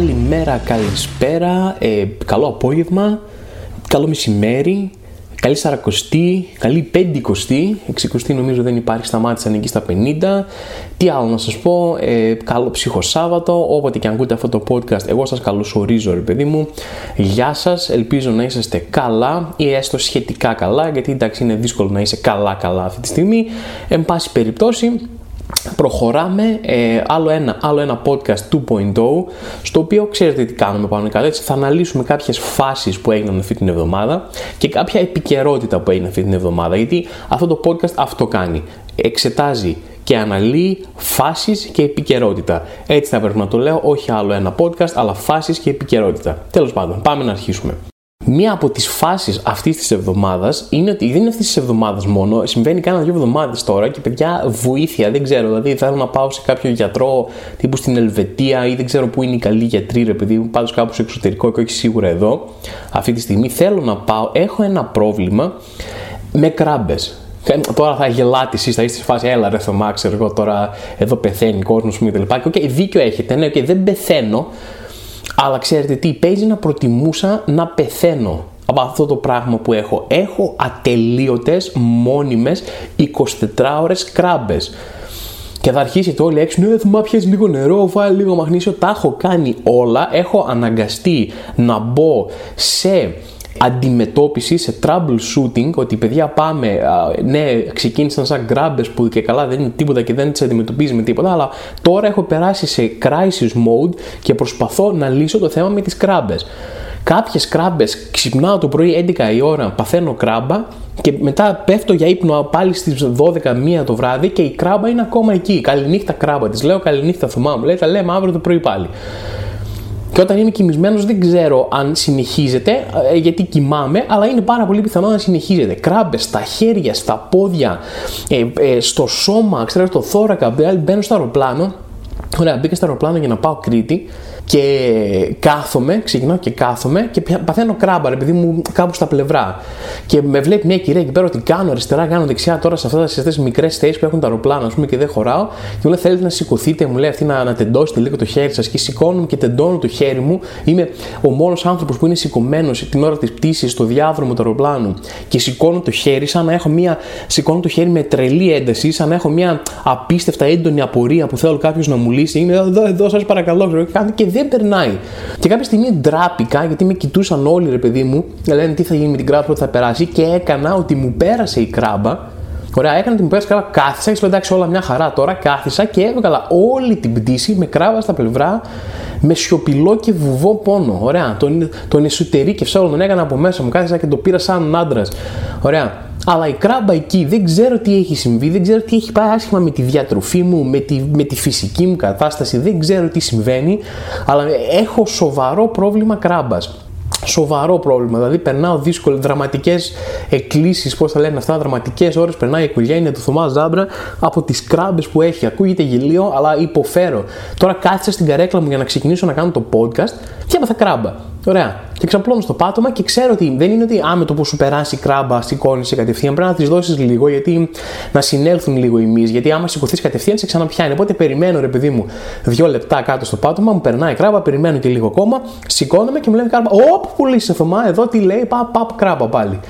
καλημέρα, καλησπέρα, ε, καλό απόγευμα, καλό μεσημέρι, καλή σαρακοστή, καλή πεντηκοστή, εξικοστή νομίζω δεν υπάρχει, σταμάτησαν εκεί στα 50. Τι άλλο να σας πω, ε, καλό ψυχοσάββατο, όποτε και αν ακούτε αυτό το podcast, εγώ σας καλωσορίζω ρε παιδί μου. Γεια σας, ελπίζω να είσαστε καλά ή έστω σχετικά καλά, γιατί εντάξει είναι δύσκολο να είσαι καλά καλά αυτή τη στιγμή. Εν πάση περιπτώσει, προχωράμε ε, άλλο, ένα, άλλο ένα podcast 2.0 στο οποίο ξέρετε τι κάνουμε πάνω κάτω έτσι θα αναλύσουμε κάποιες φάσεις που έγιναν αυτή την εβδομάδα και κάποια επικαιρότητα που έγινε αυτή την εβδομάδα γιατί αυτό το podcast αυτό κάνει εξετάζει και αναλύει φάσεις και επικαιρότητα. Έτσι θα πρέπει να το λέω, όχι άλλο ένα podcast, αλλά φάσεις και επικαιρότητα. Τέλος πάντων, πάμε να αρχίσουμε. Μία από τις φάσεις αυτής της εβδομάδας είναι ότι δεν είναι αυτής της εβδομάδας μόνο, συμβαίνει κάνα δύο εβδομάδες τώρα και παιδιά βοήθεια, δεν ξέρω. Δηλαδή θέλω να πάω σε κάποιο γιατρό τύπου στην Ελβετία ή δεν ξέρω πού είναι οι καλοί γιατροί, ρε παιδί μου, πάντως κάπου στο εξωτερικό και όχι σίγουρα εδώ. Αυτή τη στιγμή θέλω να πάω, έχω ένα πρόβλημα με κράμπες. Τώρα θα γελάτε εσείς, θα είστε στη φάση, έλα ρε Θωμά, ξέρω εγώ τώρα εδώ πεθαίνει ο κόσμος μου κτλ. Και okay, δίκιο έχετε, ναι, okay, δεν πεθαίνω, αλλά ξέρετε τι, παίζει να προτιμούσα να πεθαίνω από αυτό το πράγμα που έχω. Έχω ατελείωτες μόνιμες 24 ώρες κράμπες. Και θα αρχίσετε όλοι έξω, ναι, θα πιες λίγο νερό, βάλει λίγο μαγνήσιο. Τα έχω κάνει όλα. Έχω αναγκαστεί να μπω σε αντιμετώπιση, σε troubleshooting, ότι παιδιά πάμε, ναι, ξεκίνησαν σαν γκράμπες που και καλά δεν είναι τίποτα και δεν τις αντιμετωπίζεις με τίποτα, αλλά τώρα έχω περάσει σε crisis mode και προσπαθώ να λύσω το θέμα με τις κράμπες. Κάποιες κράμπες ξυπνάω το πρωί 11 η ώρα, παθαίνω κράμπα και μετά πέφτω για ύπνο πάλι στις 12 το βράδυ και η κράμπα είναι ακόμα εκεί. Καληνύχτα κράμπα της. Λέω καληνύχτα Θωμά μου. Λέει τα λέμε αύριο το πρωί πάλι. Και όταν είμαι κοιμισμένος, δεν ξέρω αν συνεχίζεται, ε, γιατί κοιμάμαι, αλλά είναι πάρα πολύ πιθανό να συνεχίζεται. Κράμπες στα χέρια, στα πόδια, ε, ε, στο σώμα, ξέρω, στο θώρακα. Μπαίνω στο αεροπλάνο. Ωραία, μπήκα στο αεροπλάνο για να πάω Κρήτη και κάθομαι, ξεκινάω και κάθομαι και παθαίνω κράμπα, επειδή μου κάπου στα πλευρά. Και με βλέπει μια κυρία εκεί πέρα ότι κάνω αριστερά, κάνω δεξιά τώρα σε αυτές τις μικρές θέσεις που έχουν τα αεροπλάνα, ας πούμε, και δεν χωράω. Και μου λέει: Θέλετε να σηκωθείτε, μου λέει αυτή να, να τεντώσετε λίγο το χέρι σας. Και σηκώνω και τεντώνω το χέρι μου. Είμαι ο μόνος άνθρωπος που είναι σηκωμένος την ώρα της πτήσης στο διάδρομο του αεροπλάνου και σηκώνω το χέρι σαν να έχω μια. Σηκώνω το χέρι με τρελή ένταση, σαν να έχω μια απίστευτα έντονη απορία που θέλω κάποιος να μου λύσει. Είναι εδώ, εδώ, σας παρακαλώ, και δεν περνάει. Και κάποια στιγμή ντράπηκα γιατί με κοιτούσαν όλοι ρε παιδί μου, λένε τι θα γίνει με την κράμπα που θα περάσει και έκανα ότι μου πέρασε η κράμπα. Ωραία, έκανα ότι μου πέρασε καλά, κάθισα και εντάξει όλα μια χαρά τώρα, κάθισα και έβγαλα όλη την πτήση με κράμπα στα πλευρά, με σιωπηλό και βουβό πόνο. Ωραία, τον, τον εσωτερήκευσα όλο, τον έκανα από μέσα μου, κάθισα και το πήρα σαν άντρας. Ωραία, αλλά η κράμπα εκεί δεν ξέρω τι έχει συμβεί, δεν ξέρω τι έχει πάει άσχημα με τη διατροφή μου, με τη, με τη φυσική μου κατάσταση, δεν ξέρω τι συμβαίνει, αλλά έχω σοβαρό πρόβλημα κράμπας σοβαρό πρόβλημα. Δηλαδή, περνάω δύσκολες, δραματικές εκκλήσεις, πώς θα λένε αυτά, δραματικές ώρες. Περνάει η οικογένεια του Θωμάς Ζάμπρα από τις κράμπες που έχει. Ακούγεται γελίο, αλλά υποφέρω. Τώρα κάθισα στην καρέκλα μου για να ξεκινήσω να κάνω το podcast και έμαθα κράμπα. Ωραία. Και ξαπλώνω στο πάτωμα και ξέρω ότι δεν είναι ότι άμε το που σου περάσει η κράμπα, σηκώνεις σε κατευθείαν. Πρέπει να της δώσεις λίγο γιατί να συνέλθουν λίγο οι μυς. Γιατί άμα σηκωθείς κατευθείαν σε ξαναπιάνει. Οπότε περιμένω ρε παιδί μου δύο λεπτά κάτω στο πάτωμα, μου περνάει η κράμπα, περιμένω και λίγο ακόμα, σηκώνομαι και μου λένε κράμπα. Ωπ, πουλή σε Θωμά, εδώ τι λέει, παπ, παπ, κράμπα πάλι.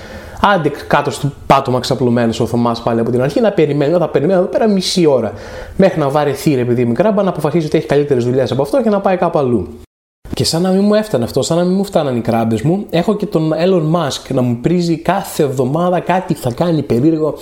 Άντε κάτω στο πάτωμα ξαπλωμένος ο Θωμά πάλι από την αρχή να περιμένω, θα περιμένω εδώ πέρα μισή ώρα. Μέχρι να βαρεθεί ρε παιδί μου κράμπα, να αποφασίσει ότι έχει καλύτερες δουλειές από αυτό και να πάει κάπου αλλού. Και σαν να μην μου έφτανε αυτό, σαν να μην μου φτάναν οι κράμπες μου, έχω και τον Elon Musk να μου πρίζει κάθε εβδομάδα κάτι θα κάνει περίεργο.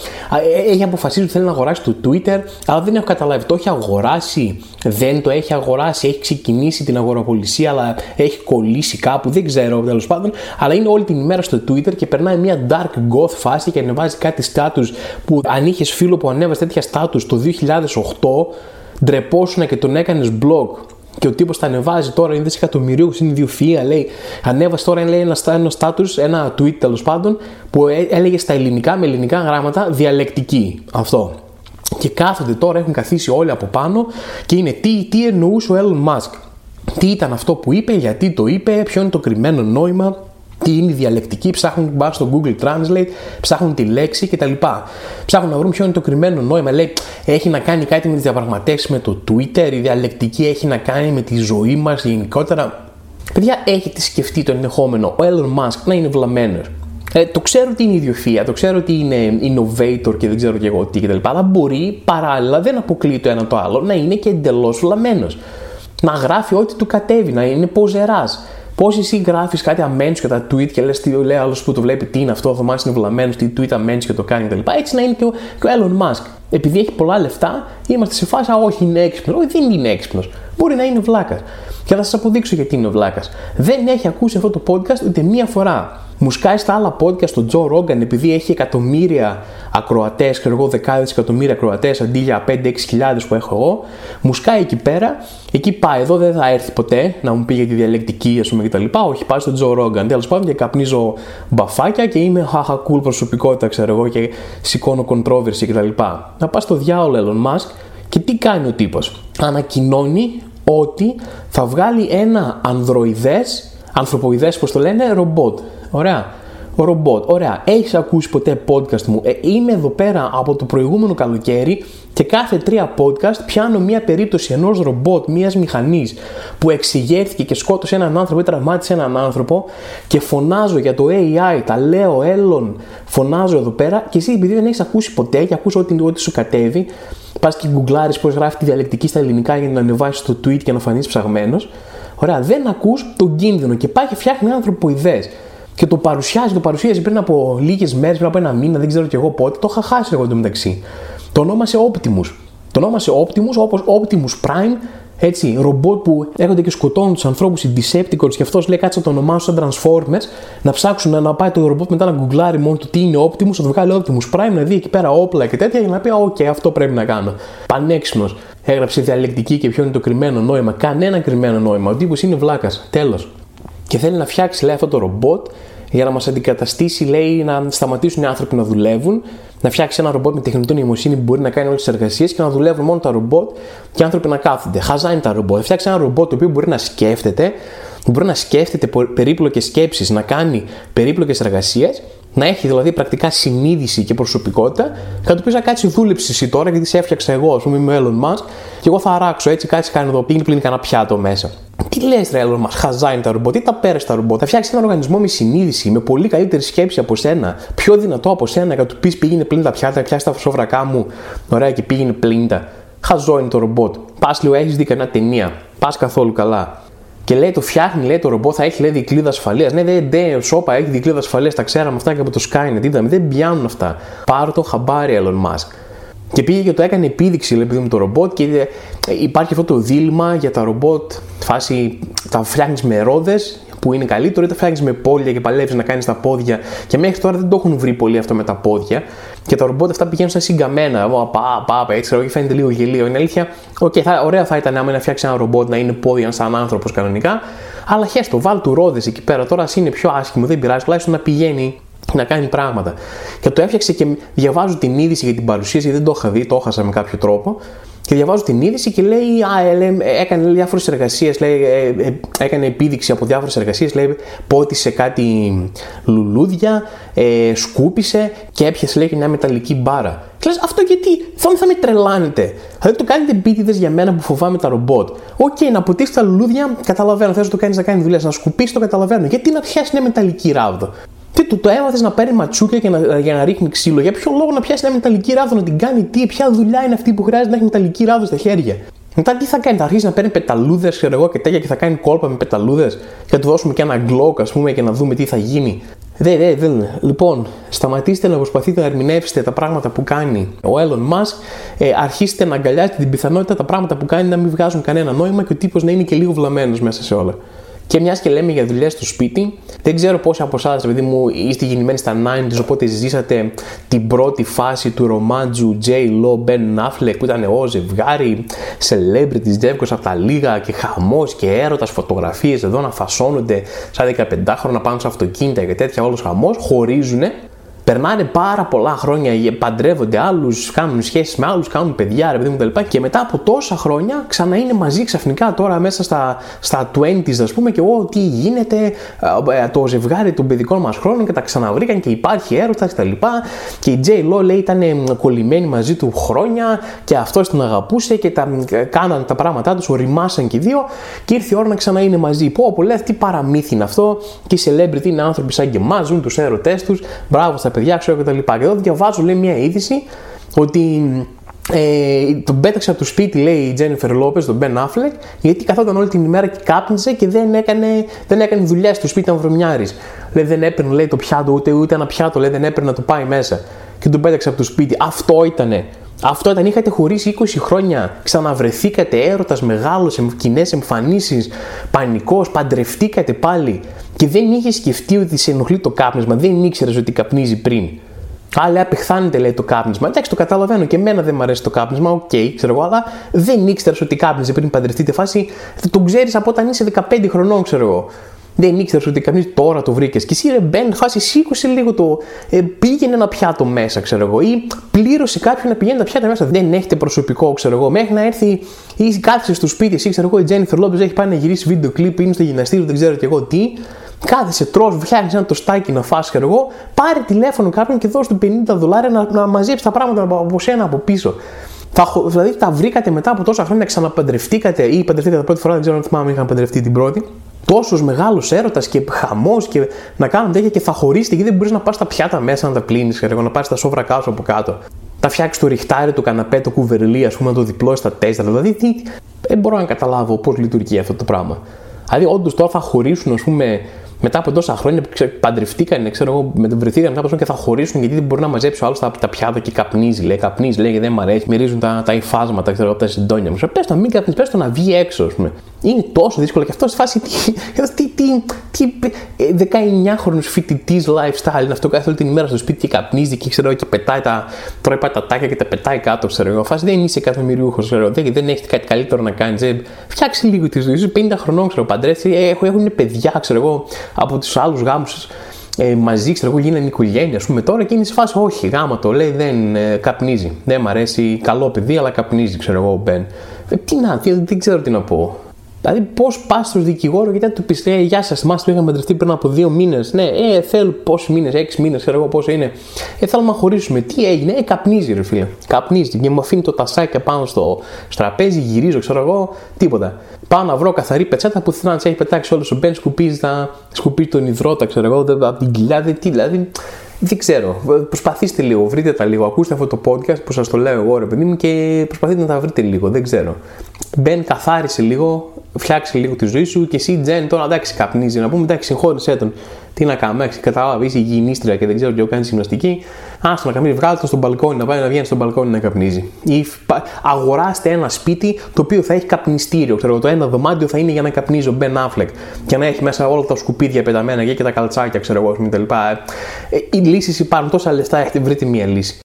Ε, έχει αποφασίσει ότι θέλει να αγοράσει το Twitter, αλλά δεν έχω καταλάβει. Το έχει αγοράσει, δεν το έχει αγοράσει, έχει ξεκινήσει την αγοραπολισία, αλλά έχει κολλήσει κάπου, δεν ξέρω τέλος πάντων. Αλλά είναι όλη την ημέρα στο Twitter και περνάει μια dark goth φάση και ανεβάζει κάτι status που αν είχες φίλο που ανέβασε τέτοια status το 2008, ντρεπόσουνα και τον έκανες blog και ο τύπος τα ανεβάζει τώρα, είναι δισεκατομμυρίου, είναι ιδιοφυα, λέει. Ανέβασε τώρα λέει, ένα, ένα status, ένα tweet τέλος πάντων, που έλεγε στα ελληνικά με ελληνικά γράμματα διαλεκτική. Αυτό. Και κάθονται τώρα, έχουν καθίσει όλοι από πάνω και είναι τι, τι εννοούσε ο Elon Musk; Τι ήταν αυτό που είπε, γιατί το είπε, ποιο είναι το κρυμμένο νόημα, τι είναι η διαλεκτική, ψάχνουν να στο Google Translate, ψάχνουν τη λέξη κτλ. Ψάχνουν να βρουν ποιο είναι το κρυμμένο νόημα. Λέει, έχει να κάνει κάτι με τις διαπραγματεύσεις με το Twitter, η διαλεκτική έχει να κάνει με τη ζωή μας γενικότερα. Παιδιά, έχετε σκεφτεί το ενδεχόμενο ο Elon Musk να είναι βλαμμένος; Ε, το ξέρω ότι είναι ιδιοφία, το ξέρω ότι είναι innovator και δεν ξέρω και εγώ τι κτλ. Αλλά μπορεί παράλληλα, δεν αποκλείει το ένα το άλλο, να είναι και εντελώς βλαμμένος. Να γράφει ό,τι του κατέβει, να είναι ποζεράς. Πώς εσύ γράφεις κάτι αμένου και τα tweet και λες τι λέει άλλος που το βλέπει, τι είναι αυτό, ο Θωμά είναι βλαμμένο, τι tweet αμένου και το κάνει κτλ. Έτσι να είναι και ο, και ο Elon Musk. Επειδή έχει πολλά λεφτά, είμαστε σε φάση, όχι είναι έξυπνος. Όχι, δεν είναι έξυπνος. Μπορεί να είναι βλάκας. Και θα σας αποδείξω γιατί είναι βλάκας. Δεν έχει ακούσει αυτό το podcast ούτε μία φορά. Μου σκάει στα άλλα podcast τον Τζο Ρόγκαν επειδή έχει εκατομμύρια ακροατές, ξέρω εγώ, δεκάδες εκατομμύρια ακροατές αντί για 5-6 χιλιάδες που έχω εγώ. Μου σκάει εκεί πέρα, εκεί πάει. Εδώ δεν θα έρθει ποτέ να μου πει για τη διαλεκτική, ας πούμε κτλ. Όχι, πάει στον Τζο Ρόγκαν. Τέλος πάντων και καπνίζω μπαφάκια και είμαι χαχα cool προσωπικότητα, ξέρω εγώ, και σηκώνω controversy κτλ. Να πας στο διάολο Elon Musk και τι κάνει ο τύπος. Ανακοινώνει ότι θα βγάλει ένα ανδροειδές, ανθρωποειδές πώς το λένε, ρομπότ. Ωραία. Ρομπότ. Ωραία. Έχεις ακούσει ποτέ podcast μου; Ε, είμαι εδώ πέρα από το προηγούμενο καλοκαίρι και κάθε τρία podcast πιάνω μία περίπτωση ενός ρομπότ, μίας μηχανής που εξηγέρθηκε και σκότωσε έναν άνθρωπο ή τραυμάτισε έναν άνθρωπο και φωνάζω για το AI, τα λέω Έλλον, φωνάζω εδώ πέρα και εσύ επειδή δεν έχεις ακούσει ποτέ και ακούς ό,τι, ό,τι σου κατέβει, πας και γκουγκλάρεις πώς γράφει τη διαλεκτική στα ελληνικά για να την ανεβάσεις στο tweet και να φανείς ψαγμένος. Ωραία, δεν ακούς τον κίνδυνο και πάει και φτιάχνει ανθρωποειδέ. Και το παρουσιάζει, το παρουσίασε πριν από λίγες μέρες, πριν από ένα μήνα, δεν ξέρω κι εγώ πότε. Το είχα χάσει εγώ εντωμεταξύ. Το ονόμασε Optimus. Το ονόμασε Optimus όπως Optimus Prime έτσι, ρομπότ που έρχονται και σκοτώνουν τους ανθρώπους, οι Decepticons, και αυτός λέει κάτσε να το ονομάσω σαν Transformers, να ψάξουν να, να πάει το ρομπότ μετά να γκουγκλάρει μόνο του τι είναι Optimus, να το βγάλει Optimus Prime, να δει εκεί πέρα όπλα και τέτοια για να πει: OK, αυτό πρέπει να κάνω. Πανέξυπνος. Έγραψε διαλεκτική και ποιο είναι το κρυμμένο νόημα. Κανένα κρυμμένο νόημα. Ο τύπος είναι βλάκας. Τέλος. Και θέλει να φτιάξει, λέει, αυτό το ρομπότ για να μας αντικαταστήσει, λέει, να σταματήσουν οι άνθρωποι να δουλεύουν, να φτιάξει ένα ρομπότ με τεχνητή νοημοσύνη που μπορεί να κάνει όλες τις εργασίες και να δουλεύουν μόνο τα ρομπότ και οι άνθρωποι να κάθονται. Χαζά είναι τα ρομπότ. Θα φτιάξει ένα ρομπότ το οποίο μπορεί να σκέφτεται, μπορεί να σκέφτεται περίπλοκες σκέψεις, να κάνει περίπλοκες εργασίες, να έχει δηλαδή πρακτικά συνείδηση και προσωπικότητα, και να του πεις να κάτσει δούλεψη εσύ τώρα γιατί σε έφτιαξα εγώ, ας πούμε, είμαι ο Elon Musk, και εγώ θα αράξω έτσι, κάτσει κάνει εδώ, πήγαινε πλύνει κανένα πιάτο μέσα. Τι λες, ρε Elon Musk, χαζά είναι τα ρομπότ, τι τα πέρασε τα ρομπότ. Θα φτιάξεις έναν οργανισμό με συνείδηση, με πολύ καλύτερη σκέψη από σένα, πιο δυνατό από σένα, και να του πεις πήγαινε πλύνει τα πιάτα, πιάσει τα σόβρακά μου, ωραία και πήγαινε πλύνει τα. Χαζό είναι το ρομπότ. Πας λίγο, έχεις δει κανένα ταινία. Πας καθόλου καλά. Και λέει το φτιάχνει, λέει το ρομπότ θα έχει λέει δικλείδα ασφαλείας. Ναι, δεν δε, σώπα έχει δικλείδα ασφαλείας, τα ξέραμε αυτά και από το Skynet. Είδαμε, δεν πιάνουν αυτά. Πάρω το χαμπάρι Elon Musk. Και πήγε και το έκανε επίδειξη λέει, με το ρομπότ και υπάρχει αυτό το δίλημα για τα ρομπότ. Φάση τα φτιάχνεις με ρόδες που είναι καλύτερο ή τα φτιάχνεις με πόδια και παλεύεις να κάνεις τα πόδια. Και μέχρι τώρα δεν το έχουν βρει πολύ αυτό με τα πόδια. Και τα ρομπότ αυτά πηγαίνουν σαν συγκαμμένα. Πά, πά, πά, έτσι, και φαίνεται λίγο γελίο. Είναι αλήθεια, okay, θα, ωραία θα ήταν άμα να φτιάξει ένα ρομπότ να είναι πόδια σαν άνθρωπος κανονικά. Αλλά χέστο, βάλ του ρόδες εκεί πέρα. Τώρα είναι πιο άσχημο, δεν πειράζει, τουλάχιστον να πηγαίνει να κάνει πράγματα. Και το έφτιαξε και διαβάζω την είδηση για την παρουσίαση, γιατί δεν το είχα δει, το έχασα με κάποιο τρόπο. Και διαβάζω την είδηση και λέει, α, ε, λέει έκανε διάφορες εργασίες, ε, ε, έκανε επίδειξη από διάφορες εργασίες, λέει, πότισε κάτι λουλούδια, ε, σκούπισε και έπιασε, λέει, μια μεταλλική μπάρα. Και λες, αυτό γιατί, θα, θα με τρελάνετε. Δηλαδή το κάνετε επίτηδες για μένα που φοβάμαι τα ρομπότ. OK, okay, να ποτίσει τα λουλούδια, καταλαβαίνω. Θες να το κάνεις να κάνει δουλειά, να σκουπίσεις το καταλαβαίνω. Γιατί να πιάσει μια μεταλλική ράβδο. Τι του το έμαθες να παίρνει ματσούκια και να, για να ρίχνει ξύλο; Για ποιο λόγο να πιάσει μια μεταλλική ράβδο να την κάνει, τι, ποια δουλειά είναι αυτή που χρειάζεται να έχει μεταλλική ράβδο στα χέρια; Μετά τι θα κάνει, θα αρχίσει να παίρνει πεταλούδες, ξέρω εγώ και τέτοια και θα κάνει κόλπα με πεταλούδες; Και θα του δώσουμε και ένα Glock, ας πούμε, και να δούμε τι θα γίνει. Δεν, δεν, δεν. Λοιπόν, σταματήστε να προσπαθείτε να ερμηνεύσετε τα πράγματα που κάνει ο Elon Musk. Ε, αρχίστε να αγκαλιάσετε την πιθανότητα τα πράγματα που κάνει να μην βγάζουν κανένα νόημα και ο τύπος να είναι και λίγο βλαμμένος μέσα σε όλα. Και μιας και λέμε για δουλειές στο σπίτι, δεν ξέρω πόσοι από εσάς, επειδή μου είστε γεννημένοι στα 90s, οπότε ζήσατε την πρώτη φάση του ρομάντζου J. Lo Ben Affleck που ήταν ο ζευγάρι, celebrities, τζεύκο από τα λίγα και χαμός και έρωτας, φωτογραφίες εδώ να φασώνονται σαν 15 χρόνια πάνω σε αυτοκίνητα και τέτοια, όλος χαμός, χωρίζουνε περνάνε πάρα πολλά χρόνια, παντρεύονται άλλους, κάνουν σχέσεις με άλλους, κάνουν παιδιά, ρε παιδί μου κτλ. Και μετά από τόσα χρόνια ξανά είναι μαζί ξαφνικά τώρα μέσα στα, στα 20s, ας πούμε, και εγώ τι γίνεται, ε, το ζευγάρι των παιδικών μας χρόνων και τα ξαναβρήκαν και υπάρχει έρωτας κτλ. Και η J. Lo λέει ήταν κολλημένη μαζί του χρόνια και αυτός την αγαπούσε και τα, κάναν τα πράγματά τους, οριμάσαν και οι δύο και ήρθε η ώρα να ξανά είναι μαζί. Πω, πω, λέει, τι παραμύθι είναι αυτό και οι celebrity είναι άνθρωποι σαν και εμάς, ζουν τους έρωτές τους, μπράβο στα παιδιά, ξέρω κτλ. Και, και εδώ διαβάζω, λέει, μια είδηση ότι ε, τον πέταξε από το σπίτι, λέει η Τζένιφερ Λόπες, τον Μπεν Affleck, γιατί καθόταν όλη την ημέρα και κάπνιζε και δεν έκανε, δεν έκανε δουλειά στο σπίτι, ήταν βρωμιάρης. Λέει δεν έπαιρνε λέει, το πιάτο, ούτε, ούτε ένα πιάτο, λέει δεν έπαιρνε να το πάει μέσα. Και τον πέταξε από το σπίτι. Αυτό ήτανε. Αυτό ήταν, είχατε χωρίσει 20 χρόνια, ξαναβρεθήκατε έρωτας μεγάλος, κοινές εμφανίσεις, πανικός, παντρευτήκατε πάλι και δεν είχε σκεφτεί ότι σε ενοχλεί το κάπνισμα, δεν ήξερες ότι καπνίζει πριν. Η άλλη απεχθάνεται λέει το κάπνισμα. Εντάξει, το καταλαβαίνω και εμένα δεν μου αρέσει το κάπνισμα, OK, okay, ξέρω εγώ, αλλά δεν ήξερες ότι κάπνιζε πριν παντρευτείτε φάση. Το ξέρεις από όταν είσαι 15 χρονών, ξέρω εγώ. Δεν ήξερες ότι καπνίζει τώρα το βρήκες. Και εσύ ρε Μπεν, φάση σήκωσε λίγο το. Ε, πήγαινε ένα πιάτο μέσα, ξέρω εγώ. Ή πλήρωσε κάποιον να πηγαίνει τα πιάτα μέσα. Δεν έχετε προσωπικό, ξέρω εγώ. Μέχρι να έρθει ή κάθισε στο σπίτι, εσύ ξέρω εγώ, η Τζένιφερ Λόπε έχει πάει να γυρίσει βίντεο κλειπ, είναι στο γυμναστήριο, δεν ξέρω κι εγώ τι. Κάθεσαι, τρως, φτιάχνεις ένα τοστάκι να φας και εγώ, πάρε τηλέφωνο κάποιον και δώσ' του 50 δολάρια να, να μαζέψει τα πράγματα από σένα από πίσω. Θα, δηλαδή τα βρήκατε μετά από τόσα χρόνια, ξαναπαντρευτήκατε ή παντρευτήκατε πρώτη φορά, δεν ξέρω αν θυμάμαι, είχαν παντρευτεί την πρώτη. Τόσος μεγάλος έρωτας και χαμός και να κάνουν τέτοια και θα χωρίσετε γιατί δεν μπορείς να πας τα πιάτα μέσα να τα πλύνει, να πάρεις τα σόβρα κάτω από κάτω. Τα φτιάξεις το ριχτάρι, το καναπέ, το κουβερλί, ας πούμε, να το διπλώσεις στα τέσσερα. Δηλαδή, τι, δεν μπορώ να καταλάβω πώς λειτουργεί αυτό το πράγμα. Δηλαδή, όντως τώρα θα χωρίσουν, ας πούμε, μετά από τόσα χρόνια που παντρευτήκαν, ξέρω εγώ, βρεθήκαν μετά από και θα χωρίσουν γιατί δεν μπορεί να μαζέψει ο άλλος τα, τα πιάτα και καπνίζει. Λέει, καπνίζει, λέει, δεν μου αρέσει, μυρίζουν τα, τα υφάσματα, ξέρω από τα συντόνια μου. Πες το, μην καπνίζεις, πες το να βγει έξω, ας πούμε. Είναι τόσο δύσκολο και αυτό στη φάση. Τι, τι, τι, 19χρονο φοιτητής lifestyle είναι αυτό κάθε όλη την ημέρα στο σπίτι και καπνίζει και ξέρω και πετάει τα. τρώει πατατάκια και τα πετάει κάτω, ξέρω εγώ. Φάση δεν είσαι εκατομμυριούχο, ξέρω δεν, δεν έχεις κάτι καλύτερο να κάνεις. Φτιάξει λίγο τη ζωή σου, 50 χρονών, ξέρω παντρεύεις, έχουν παιδιά, ξέρω εγώ, από τους άλλους γάμους ε, μαζί, ξέρω εγώ, γίνανε οικογένεια, ας πούμε τώρα και είναι σε φάση, όχι, γάμα το λέει, δεν ε, καπνίζει. Δεν μ' αρέσει, καλό παιδί, αλλά καπνίζει, ξέρω εγώ, Μπεν. Ε, τι να, τι, δεν ξέρω τι να πω. Δηλαδή, πώς πας στο δικηγόρο και του πεις: ε, Γεια σας, θυμάστε που είχαμε παντρευτεί πριν από δύο μήνες. Ναι, ε, θέλω πόσοι μήνες, έξι μήνες, ξέρω εγώ πόσο είναι. Ε, θέλουμε να χωρίσουμε. Τι έγινε, ε, καπνίζει, ρε φίλε. Καπνίζει και μου αφήνει το τασάκι πάνω στο, τραπέζι, γυρίζω, ξέρω εγώ, τίποτα. Πάω να βρω καθαρή πετσέτα που θέλω να έχει πετάξει όλος ο Μπεν, σκουπίζει, τα, σκουπίζει τον υδρότα, ξέρω εγώ, από την κοιλιά, τι, δηλαδή. Δεν ξέρω. Προσπαθήστε λίγο, βρείτε τα λίγο. Ακούστε αυτό το podcast που σας το λέω εγώ, ρε παιδί μου, και προσπαθείτε να τα βρείτε λίγο. Δεν ξέρω. Μπεν, καθάρισε λίγο, φτιάξει λίγο τη ζωή σου και εσύ, Τζεν, τώρα εντάξει, καπνίζει. Να πούμε εντάξει, συγχώρησέ τον. Τι να κάνουμε, εντάξει, κατάλαβες, είσαι υγιεινίστρια και δεν ξέρω τι κάνεις γυμναστική. Άστο να καπνίζει, βγάλτε το στο μπαλκόνι, να πάει να βγαίνει στο μπαλκόνι να καπνίζει. Ή αγοράστε ένα σπίτι το οποίο θα έχει καπνιστήριο. Ξέρω, το ένα δωμάτιο θα είναι για να καπνίζει ο Μπεν Άφλεκ και να έχει μέσα όλα τα σκουπίδια πεταμένα και τα καλτσάκια, ξέρω εγώ, κτλ. Ε, οι λύσεις υπάρχουν, τόσα λεφτά έχετε βρείτε μία λύση.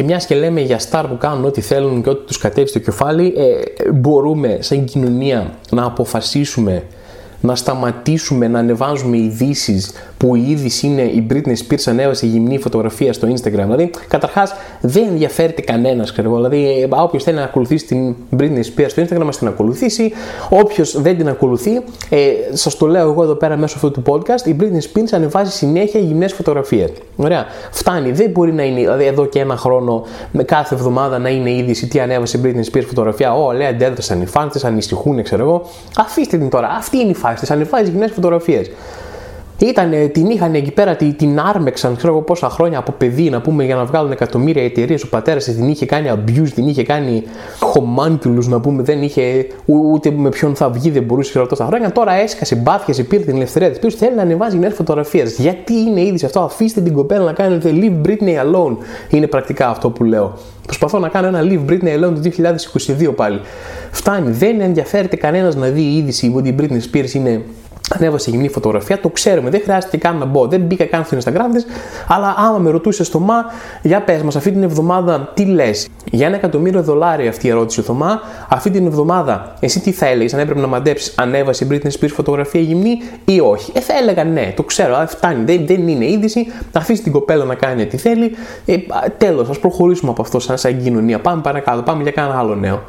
Και μιας και λέμε για στάρ που κάνουν ό,τι θέλουν και ό,τι τους κατέβει στο κεφάλι, ε, μπορούμε σαν κοινωνία να αποφασίσουμε να σταματήσουμε να ανεβάζουμε ειδήσεις που η είδηση είναι η Britney Spears ανέβασε γυμνή φωτογραφία στο Instagram. Δηλαδή, καταρχάς δεν ενδιαφέρεται κανένας. Δηλαδή, όποιος θέλει να ακολουθήσει την Britney Spears στο Instagram, μα την ακολουθήσει. Όποιος δεν την ακολουθεί, ε, σας το λέω εγώ εδώ πέρα μέσω αυτού του podcast, η Britney Spears ανεβάζει συνέχεια γυμνές φωτογραφίες. Ωραία. Φτάνει. Δεν μπορεί να είναι δηλαδή, εδώ και ένα χρόνο με κάθε εβδομάδα να είναι είδηση τι ανέβασε η Britney Spears φωτογραφία. Ω, λέει, αντέδρασαν οι φάντε, ανησυχούν, ξέρω εγώ. Αφήστε την τώρα. Αυτή είναι η φάση τη. Ανεβάζεις γυμνέ φωτογραφίες. Ήτανε, την είχαν εκεί πέρα, την άρμεξαν ξέρω εγώ πόσα χρόνια από παιδί να πούμε για να βγάλουν εκατομμύρια εταιρείες. Ο πατέρας την είχε κάνει abuse, την είχε κάνει χωμάντιλου να πούμε, δεν είχε ούτε με ποιον θα βγει, δεν μπορούσε ξέρω τόσα χρόνια. Τώρα έσκασε, μπάθιασε, πήρε την ελευθερία της πίσω, θέλει να ανεβάζει νέες φωτογραφίες. Γιατί είναι ήδη αυτό, αφήστε την κοπέλα να κάνετε leave Britney alone. Είναι πρακτικά αυτό που λέω. Προσπαθώ να κάνω ένα leave Britney alone το 2022 πάλι. Φτάνει, δεν ενδιαφέρεται κανένας να δει η είδηση ότι η Britney Spears είναι Ανέβασε γυμνή φωτογραφία, το ξέρουμε, δεν χρειάζεται καν να μπω. Δεν μπήκα καν στο Instagram της, αλλά άμα με ρωτούσε στο Μα, για πες μας, αυτή την εβδομάδα τι λες; Για ένα εκατομμύριο δολάρια αυτή η ερώτηση ο Θωμά, αυτή την εβδομάδα εσύ τι θα έλεγες, αν έπρεπε να μαντέψεις, ανέβασε η Britney Spears φωτογραφία γυμνή ή όχι; Ε, θα έλεγα ναι, το ξέρω, αλλά φτάνει, δεν, δεν είναι είδηση, να αφήσει την κοπέλα να κάνει ό,τι θέλει. Ε, Τέλος, ας προχωρήσουμε από αυτό σαν, σαν κοινωνία. Πάμε παρακάτω, πάμε για κανένα άλλο νέο.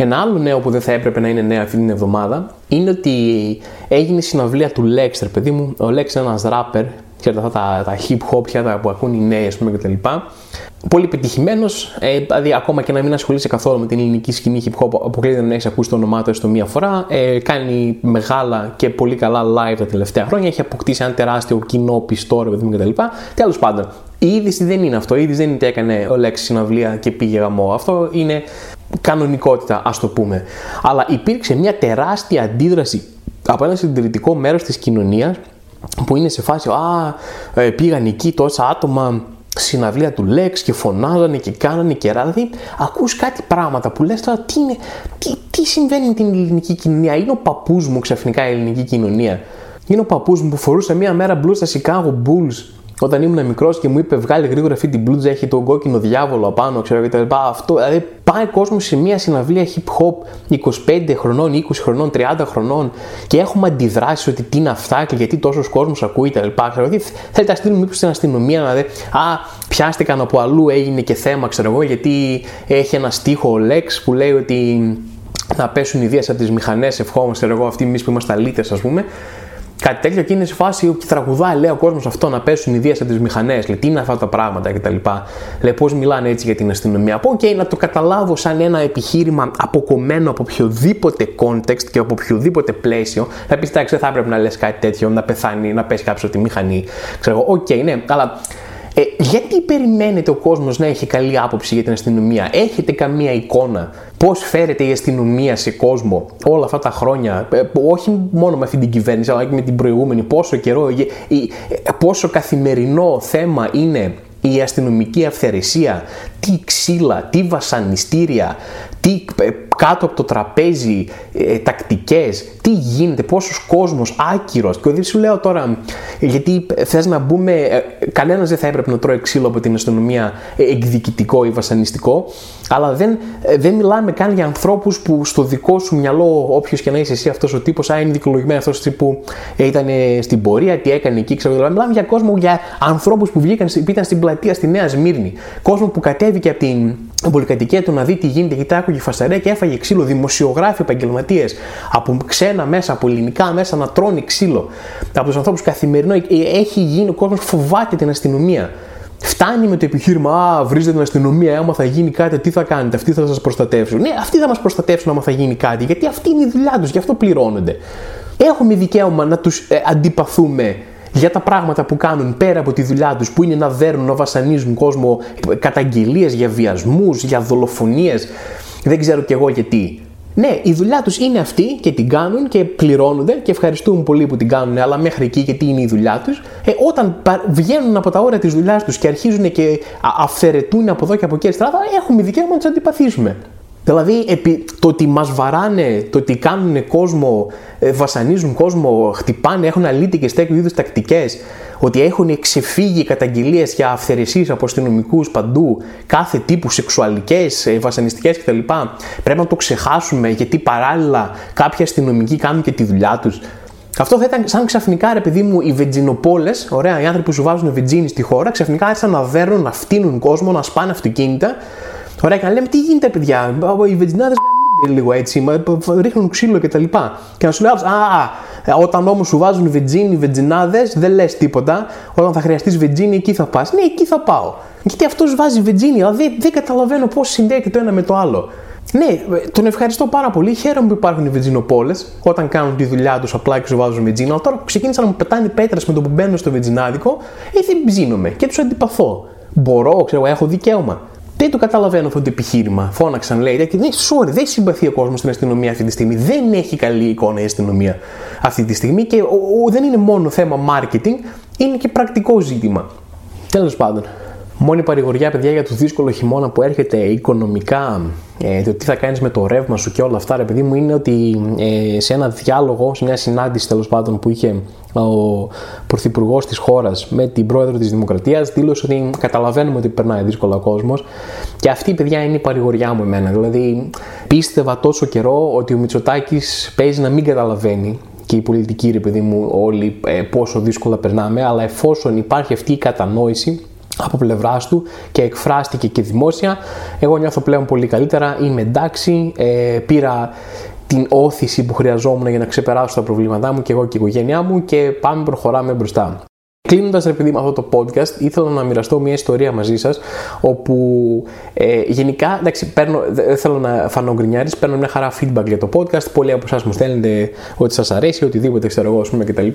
Ένα άλλο νέο που δεν θα έπρεπε να είναι νέο αυτή την εβδομάδα είναι ότι έγινε η συναυλία του Lex, παιδί μου. Ο Lex είναι ένας rapper, ξέρετε αυτά τα, τα hip hop που ακούν οι νέοι, ας πούμε κτλ. Πολύ πετυχημένο, ε, δηλαδή ακόμα και να μην ασχολείσαι καθόλου με την ελληνική σκηνή hip hop, αποκλείεται να έχεις ακούσει το όνομά του έστω μία φορά. Ε, κάνει μεγάλα και πολύ καλά live τα τελευταία χρόνια. Έχει αποκτήσει ένα τεράστιο κοινό πιστό, ρε παιδί μου κτλ. Τέλος πάντων, η είδηση δεν είναι αυτό. Η είδηση δεν είναι ότι έκανε ο Λέξη συναυλία και πήγε γαμό. Αυτό είναι κανονικότητα, ας το πούμε. Αλλά υπήρξε μια τεράστια αντίδραση από ένα συντηρητικό μέρος της κοινωνίας που είναι σε φάση «Α, ε, πήγαν εκεί τόσα άτομα συναυλία του Λέξ και φωνάζανε και κάνανε και ράδι, ακούς κάτι πράγματα που λες τώρα τι, είναι, τι, τι συμβαίνει με την ελληνική κοινωνία; Είναι ο παππούς μου ξαφνικά η ελληνική κοινωνία. Είναι ο παππούς μου που φορούσε μία μέρα μπλου στα Chicago Bulls όταν ήμουν μικρός και μου είπε βγάλει γρήγορα αυτή την μπλούτζα, έχει τον κόκκινο διάβολο απάνω, ξέρω και τα λοιπά. Αυτό, δηλαδή πάει κόσμος σε μια συναυλία hip hop 25 χρονών, 20 χρονών, 30 χρονών και έχουμε αντιδράσεις ότι τι είναι αυτά και γιατί τόσος κόσμος ακούει τα λοιπά. Ξέρω, δηλαδή θέλετε να στείλουμε μήπως στην αστυνομία να δει, Α, πιάστηκαν από αλλού, έγινε και θέμα, ξέρω εγώ, γιατί έχει ένα στίχο ο Lex που λέει ότι να πέσουν οι δύο από τις μηχανές, ευχόμαστε εγώ αυτοί εμείς που είμαστε αλήτες, ας πούμε. Κάτι τέτοιο και είναι σε φάση που τραγουδάει, λέει ο κόσμος αυτό να πέσουν οι από τις μηχανές. Λέει τι είναι αυτά τα πράγματα κτλ. Λέει πώς μιλάνε έτσι για την αστυνομία. Από OK, να το καταλάβω σαν ένα επιχείρημα αποκομμένο από οποιοδήποτε context και από οποιοδήποτε πλαίσιο. Θα πεις εντάξει, δεν θα έπρεπε να λες κάτι τέτοιο, να πεθάνει, να πέσει κάποιος από τη μηχανή. Ξέρω εγώ, OK, ναι, αλλά ε, γιατί περιμένετε ο κόσμος να έχει καλή άποψη για την αστυνομία; Έχετε καμία εικόνα πώς φέρεται η αστυνομία σε κόσμο όλα αυτά τα χρόνια, ε, όχι μόνο με αυτή την κυβέρνηση αλλά και με την προηγούμενη, πόσο καιρό, ε, πόσο καθημερινό θέμα είναι η αστυνομική αυθαιρεσία, τι ξύλα, τι βασανιστήρια, τι κάτω από το τραπέζι ε, τακτικές, τι γίνεται, πόσος κόσμος άκυρος. Και δεν σου λέω τώρα γιατί θες να μπούμε, ε, κανένας δεν θα έπρεπε να τρώει ξύλο από την αστυνομία ε, εκδικητικό ή βασανιστικό αλλά δεν, ε, δεν μιλάμε καν για ανθρώπους που στο δικό σου μυαλό όποιος και να είσαι εσύ αυτός ο τύπος, α είναι δικαιολογημένο αυτός που ήταν στην πορεία, τι έκανε εκεί, ξέρω, δηλαδή, μιλάμε για κόσμο, για ανθρώπους που βγήκαν, ήταν στην πλατεία στη Νέα Σμύρνη, κόσμο που κατέβηκε από την πολυκατοικία του να δει τι γίνεται, γιατί άκουγε φασαρέ και έφαγε ξύλο, δημοσιογράφοι, επαγγελματίες, από ξένα μέσα, από ελληνικά μέσα να τρώνε ξύλο. Από τους ανθρώπους καθημερινό ε, έχει γίνει ο κόσμος φοβάται την αστυνομία. Φτάνει με το επιχείρημα, Α, βρίζετε την αστυνομία, άμα θα γίνει κάτι, τι θα κάνετε, αυτοί θα σας προστατεύσουν. Ναι, αυτοί θα μας προστατεύσουν άμα θα γίνει κάτι, γιατί αυτή είναι η δουλειά τους, γι' αυτό πληρώνονται. Έχουμε δικαίωμα να τους ε, αντιπαθούμε για τα πράγματα που κάνουν πέρα από τη δουλειά τους που είναι να δέρνουν, να βασανίζουν κόσμο, καταγγελίες για βιασμούς, για δολοφονίες, δεν ξέρω κι εγώ γιατί. Ναι, η δουλειά τους είναι αυτή και την κάνουν και πληρώνονται και ευχαριστούμε πολύ που την κάνουν, αλλά μέχρι εκεί και τι είναι η δουλειά τους. Ε, όταν βγαίνουν από τα όρια της δουλειάς τους και αρχίζουν και αυθαιρετούν από εδώ και από εκεί αριστερά, έχουμε δικαίωμα να τους αντιπαθήσουμε. Δηλαδή, το ότι μας βαράνε, το ότι κάνουν κόσμο, ε, βασανίζουν κόσμο, χτυπάνε, έχουν αλήτικες τέτοιου είδους τακτικές, ότι έχουν ξεφύγει καταγγελίες για αυθαιρεσίες από αστυνομικούς παντού, κάθε τύπου σεξουαλικές, ε, βασανιστικές κτλ. Πρέπει να το ξεχάσουμε γιατί παράλληλα κάποιοι αστυνομικοί κάνουν και τη δουλειά τους. Αυτό θα ήταν σαν ξαφνικά, ρε παιδί μου, οι βενζινοπόλε, ωραία, οι άνθρωποι που σου βάζουν βενζίνη στη χώρα, ξαφνικά άρχισαν να δέρνουν, να φτύνουν κόσμο, να σπάνε αυτοκίνητα Ωραία, και να λέμε τι γίνεται, παιδιά; Οι βενζινάδε λίγο έτσι, ρίχνουν ξύλο κτλ. Και, και να σου λέω, Α, όταν όμως σου βάζουν βενζίνη, βενζινάδε, δεν λες τίποτα. Όταν θα χρειαστείς βενζίνη, εκεί θα πας. Ναι, εκεί θα πάω. Γιατί αυτός βάζει βενζίνη, αλλά δεν, δεν καταλαβαίνω πώς συνδέεται το ένα με το άλλο. Ναι, τον ευχαριστώ πάρα πολύ. Χαίρομαι που υπάρχουν οι βενζινοπόλε όταν κάνουν τη δουλειά τους απλά και σου βάζουν βενζίνα. Αλλά τώρα που ξεκίνησαν να μου πετάνε πέτρες με το που μπαίνω στο βενζινάδικο, ε, δεν ψήνομαι και τους αντιπαθώ. Μπορώ, ξέρω, έχω δικαίωμα. Δεν το καταλαβαίνω αυτό το επιχείρημα. Φώναξαν, λέει. Και δεν, sorry, δεν συμπαθεί ο κόσμος στην αστυνομία αυτή τη στιγμή. Δεν έχει καλή εικόνα η αστυνομία αυτή τη στιγμή και ο, ο, δεν είναι μόνο θέμα marketing, είναι και πρακτικό ζήτημα. Τέλος πάντων. Μόνη παρηγοριά, παιδιά, για το δύσκολο χειμώνα που έρχεται οικονομικά, ε, το τι θα κάνεις με το ρεύμα σου και όλα αυτά, ρε παιδί μου, είναι ότι ε, σε ένα διάλογο, σε μια συνάντηση τέλος πάντων που είχε ο πρωθυπουργός της χώρας με την πρόεδρο της Δημοκρατίας, δήλωσε ότι καταλαβαίνουμε ότι περνάει δύσκολα ο κόσμος. Και αυτή, παιδιά, είναι η παρηγοριά μου εμένα. Δηλαδή, πίστευα τόσο καιρό ότι ο Μητσοτάκης παίζει να μην καταλαβαίνει και η πολιτική, ρε παιδί μου, όλοι ε, πόσο δύσκολα περνάμε, αλλά εφόσον υπάρχει αυτή η κατανόηση από πλευράς του και εκφράστηκε και δημόσια, εγώ νιώθω πλέον πολύ καλύτερα, είμαι εντάξει, ε, πήρα την όθηση που χρειαζόμουν για να ξεπεράσω τα προβλήματά μου και εγώ και η οικογένειά μου και πάμε προχωράμε μπροστά. Κλείνοντας, ρε παιδί, με αυτό το podcast, ήθελα να μοιραστώ μια ιστορία μαζί σας, όπου ε, γενικά, εντάξει, παίρνω, δεν θέλω να φανώ γκρινιάρης, παίρνω μια χαρά feedback για το podcast. Πολλοί από εσάς μου στέλνετε ότι σας αρέσει, οτιδήποτε ξέρω εγώ, ας πούμε κτλ.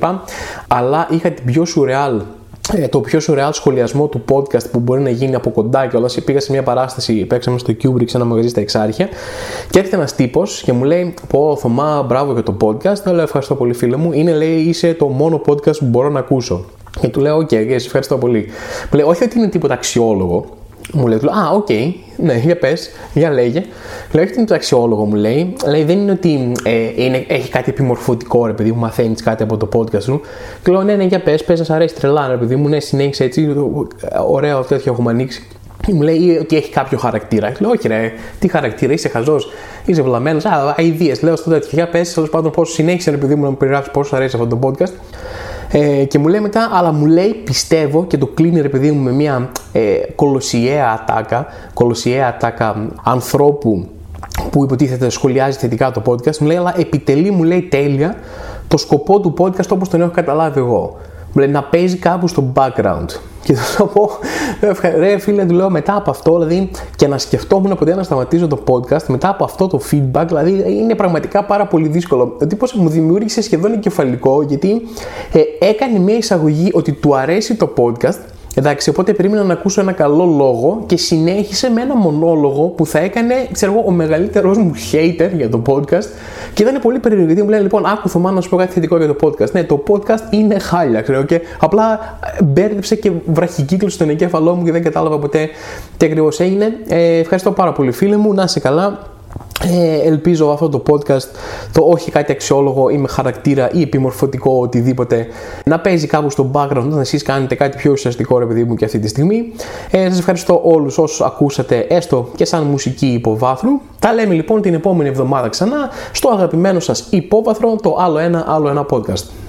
Αλλά είχα την πιο surreal ε, το πιο σουρεάλ σχολιασμό του podcast που μπορεί να γίνει από κοντά και όλα. Πήγα σε μια παράσταση, παίξαμε στο Kubrick σε ένα μαγαζί στα Εξάρχεια και έρχεται ένας τύπος και μου λέει: Πω, Θωμά, μπράβο για το podcast. Λέω: Ευχαριστώ πολύ, φίλε μου. Είναι, λέει, είσαι το μόνο podcast που μπορώ να ακούσω. Και του λέω: OK, okay, ευχαριστώ πολύ. Μου λέει: Όχι ότι είναι τίποτα αξιόλογο, μου λέει, Α, OK, okay, ναι, για πες, για λέγε. Λέω, έχει το αξιόλογο, μου λέει. Λέει, δεν είναι ότι ε, είναι, έχει κάτι επιμορφωτικό, ρε παιδί μου, μαθαίνεις κάτι από το podcast σου. Και λέω, ναι, ναι, για πες, πες, σας αρέσει τρελά, ρε παιδί μου, ναι, συνέχισε έτσι, ωραίο τέτοιο έχουμε ανοίξει. Μου λέει ότι έχει κάποιο χαρακτήρα. Λέω, Όχι, ρε, τι χαρακτήρα, είσαι χαζός, είσαι βλαμμένος. Α, ιδέες, λέω στο τέτοιο. Για πες, τέλος πάντων, πώς συνέχισε, ρε παιδί μου, να μου περιγράψεις πόσο αρέσει αυτό το podcast. Ε, και μου λέει μετά, αλλά μου λέει, πιστεύω και το κλείνει ρε παιδί μου με μια ε, κολοσιαία ατάκα, κολοσιαία ατάκα ανθρώπου που υποτίθεται σχολιάζει θετικά το podcast, μου λέει, αλλά επιτελεί, μου λέει τέλεια το σκοπό του podcast όπως τον έχω καταλάβει εγώ. Μου λέει να παίζει κάπου στο background. Και θα πω, ρε φίλε, του λέω μετά από αυτό, δηλαδή και να σκεφτόμουν ποτέ να σταματήσω το podcast μετά από αυτό το feedback, δηλαδή είναι πραγματικά πάρα πολύ δύσκολο. Ο τύπος μου δημιούργησε σχεδόν εγκεφαλικό γιατί ε, έκανε μια εισαγωγή ότι του αρέσει το podcast Εντάξει, οπότε περίμενα να ακούσω ένα καλό λόγο και συνέχισε με ένα μονόλογο που θα έκανε, ξέρω εγώ, ο μεγαλύτερος μου hater για το podcast. Και ήταν πολύ περίεργο γιατί μου λέει: Λοιπόν, άκου Θωμά να σου πω κάτι θετικό για το podcast. Ναι, το podcast είναι χάλια, ξέρω και απλά μπέρδεψε και βραχικύκλωσε στον εγκέφαλό μου και δεν κατάλαβα ποτέ τι ακριβώς έγινε. Ε, ευχαριστώ πάρα πολύ, φίλε μου. Να είσαι καλά. Ε, ελπίζω αυτό το podcast, το όχι κάτι αξιόλογο ή με χαρακτήρα ή επιμορφωτικό οτιδήποτε, να παίζει κάπου στο background όταν εσείς κάνετε κάτι πιο ουσιαστικό ρε παιδί μου και αυτή τη στιγμή. Ε, σας ευχαριστώ όλους όσους ακούσατε έστω και σαν μουσική υποβάθρου. Τα λέμε λοιπόν την επόμενη εβδομάδα ξανά στο αγαπημένο σας υπόβαθρο, το άλλο ένα, άλλο ένα podcast.